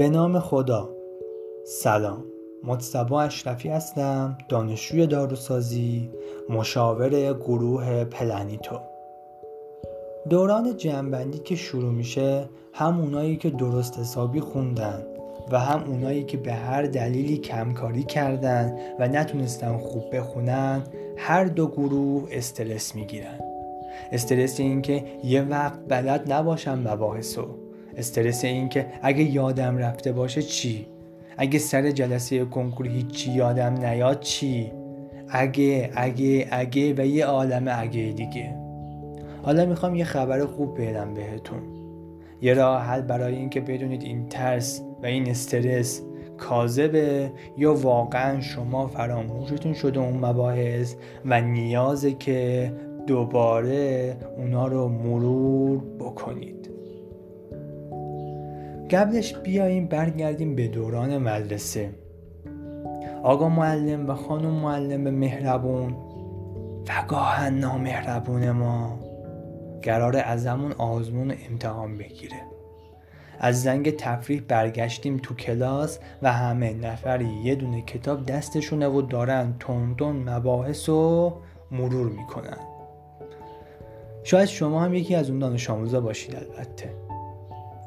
به نام خدا. سلام. مجتبا اشرفی هستم دانشجوی داروسازی مشاور گروه پلنیتو. دوران جنبندی که شروع میشه هم اونایی که درست حسابی خوندن و هم اونایی که به هر دلیلی کمکاری کردن و نتونستن خوب بخونن هر دو گروه استرس می‌گیرن. استرس این که یه وقت بلد نباشم مباحثو. استرس این که اگه یادم رفته باشه چی؟ اگه سر جلسه کنکور هیچی یادم نیاد چی؟ اگه اگه اگه و یه عالم اگه دیگه. حالا می‌خوام یه خبر خوب بدم بهتون. یه راه حل برای اینکه بدونید این ترس و این استرس کاذبه یا واقعا شما فراموشتون شده اون مباحث و نیازه که دوباره اونا رو مرور قبلش بیاییم برگردیم به دوران مدرسه. آقا معلم و خانم معلم مهربون و گاهن نامهربون ما قرار ازمون آزمون امتحان بگیره. از زنگ تفریح برگشتیم تو کلاس و همه نفری یه دونه کتاب دستشونه و دارن تون مباحث رو مرور می‌کنن. شاید شما هم یکی از اون دانش آموزا باشید البته.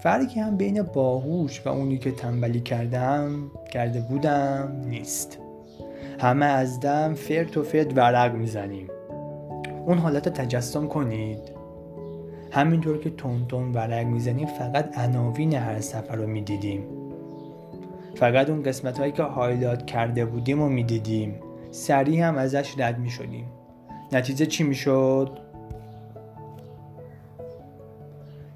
فرقی هم بین باهوش و اونی که تنبلی کردم کرده بودم نیست. همه از دم فرت و فرت ورق می‌زنیم. اون حالت تجسم کنید. همینطور که تون ورق می‌زنیم فقط عناوین هر سفر رو می‌دیدیم. فقط اون قسمت هایی که highlight کرده بودیم و می‌دیدیم. سریع هم ازش رد می‌شدیم. نتیجه چی می‌شد؟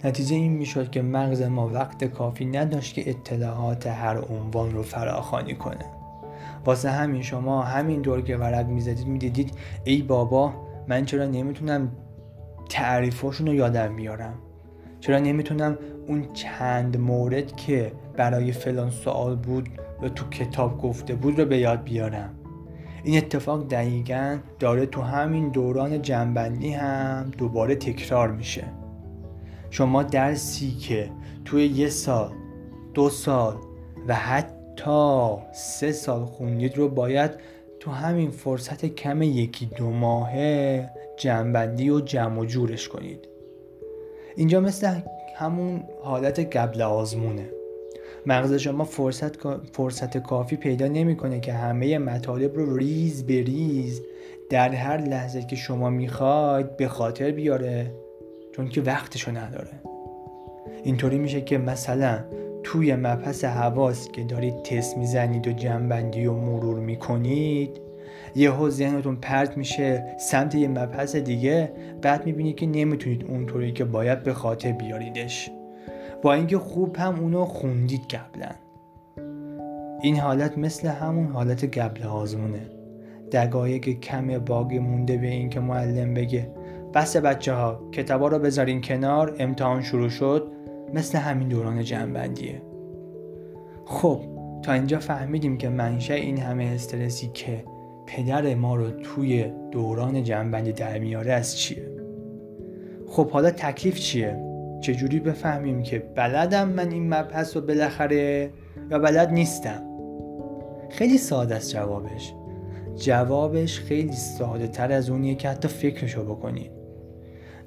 نتیجه این می‌شد که مغز ما وقت کافی نداشت که اطلاعات هر عنوان رو فراخوانی کنه. واسه همین شما همین دور که ورق می‌زدید می‌دیدید ای بابا من چرا نمی‌تونم تعریفاشون رو یادم بیارم؟ چرا نمی‌تونم اون چند مورد که برای فلان سوال بود و تو کتاب گفته بود رو به یاد بیارم؟ این اتفاق دقیقا داره تو همین دوران جنبندی هم دوباره تکرار میشه. شما درسی که توی یه سال دو سال و حتی سه سال خوندید رو باید تو همین فرصت کم یکی دو ماهه جنبندی و جمع و جورش کنید. اینجا مثل همون حالت قبل آزمونه. مغز شما فرصت, فرصت کافی پیدا نمی‌کنه که همه مطالب رو ریز به ریز در هر لحظه که شما می‌خواید به خاطر بیاره. چون که وقتشو نداره. اینطوری میشه که مثلا توی مبحث حواس که دارید تست می‌زنید و جنبندی و مرور می‌کنید یهو ذهنتون پرت میشه سمت یه مبحث دیگه بعد می‌بینید که نمی‌تونید اونطوری که باید به خاطر بیاریدش. با اینکه خوب هم اونو خوندید قبلا. این حالت مثل همون حالت قبل آزمونه. دقایق کم باگ مونده به اینکه معلم بگه بس بچه ها کتابا رو بذارین کنار. امتحان شروع شد. مثل همین دوران جنبندیه خب تا اینجا فهمیدیم که منشه این همه استرسی که پدر ما رو توی دوران جنبندی در میاره از چیه؟ خب حالا تکلیف چیه؟ چجوری بفهمیم که بلدم من این مبحث رو بالاخره یا بلد نیستم؟ خیلی ساده است جوابش. جوابش خیلی ساده تر از اونیه که حتی فکرشو بکنید.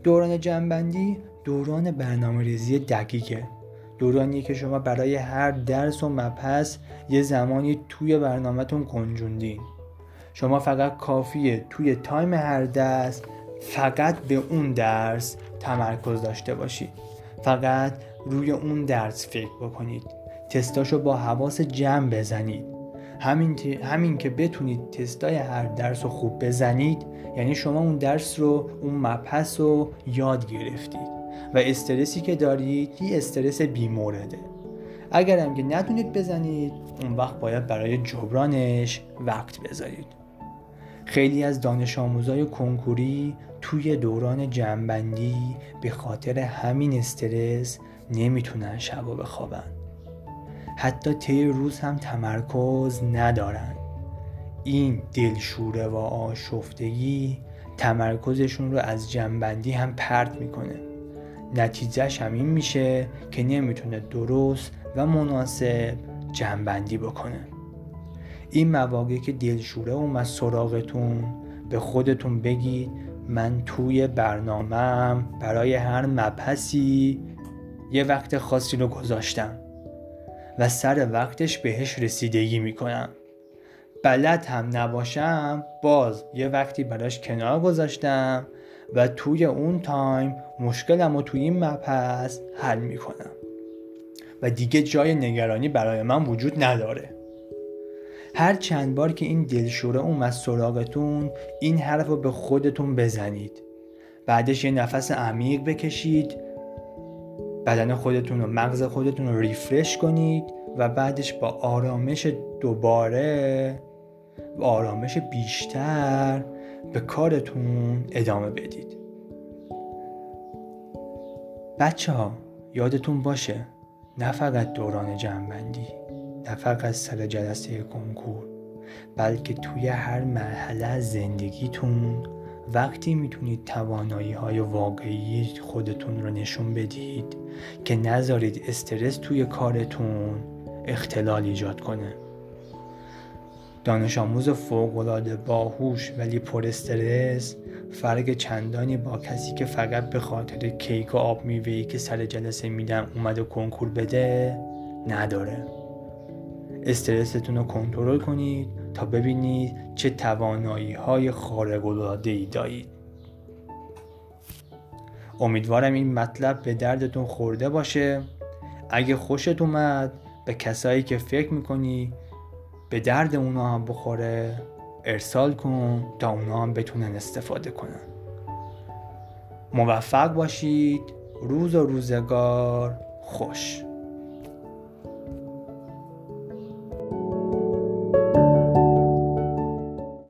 دوران جنبندی دوران برنامه ریزی دقیقه. دورانی که شما برای هر درس و مبحث یه زمانی توی برنامهتون گنجوندین شما فقط کافیه توی تایم هر درس فقط به اون درس تمرکز داشته باشید. فقط روی اون درس فکر بکنید. تستاشو با حواس جمع بزنید. همین, همین که بتونید تستای هر درس رو خوب بزنید یعنی شما اون درس رو اون مبحث رو یاد گرفتید. و استرسی که دارید یه استرس بیمورده. اگرم که نتونید بزنید اون وقت باید برای جبرانش وقت بذارید. خیلی از دانش آموزای کنکوری توی دوران جنبندی به خاطر همین استرس نمی‌تونن شبا بخوابن. حتی طی روز هم تمرکز ندارن. این دلشوره و آشفتگی تمرکزشون رو از جنبندی هم پرت می‌کنه. نتیجهش هم این میشه که نمی‌تونه درست و مناسب جنبندی بکنه. این مواقعی که دلشوره اومد سراغتون به خودتون بگید من توی برنامهم برای هر مبحثی یه وقت خاصی رو گذاشتم. و سر وقتش بهش رسیدگی می‌کنم. بلد هم نباشم باز یه وقتی براش کنار گذاشتم و توی اون تایم مشکلم رو توی این مبحث حل می‌کنم. و دیگه جای نگرانی برای من وجود نداره. هر چند بار که این دلشوره اومد سراغتون این حرف رو به خودتون بزنید. بعدش یه نفس عمیق بکشید بدن خودتون و مغز خودتون رو ریفرش کنید و بعدش با آرامش دوباره و آرامش بیشتر به کارتون ادامه بدید. بچه ها یادتون باشه نه فقط دوران جنبندی نه فقط سر جلسه کنکور بلکه توی هر مرحله از زندگیتون وقتی می‌تونید توانایی های واقعی خودتون رو نشون بدید که نذارید استرس توی کارتون اختلال ایجاد کنه. دانش آموز فوقالعاده باهوش ولی پر استرس فرق چندانی با کسی که فقط به خاطر کیک و آب میوهی که سر جلسه میدم اومد و کنکور بده نداره. استرستون رو کنترل کنید تا ببینید چه توانایی های خارق العاده ای دارید امیدوارم این مطلب به دردتون خورده باشه. اگه خوشت اومد به کسایی که فکر می‌کنی به درد اونا هم بخوره ارسال کن تا اونا هم بتونن استفاده کنن. موفق باشید. روز و روزگار خوش.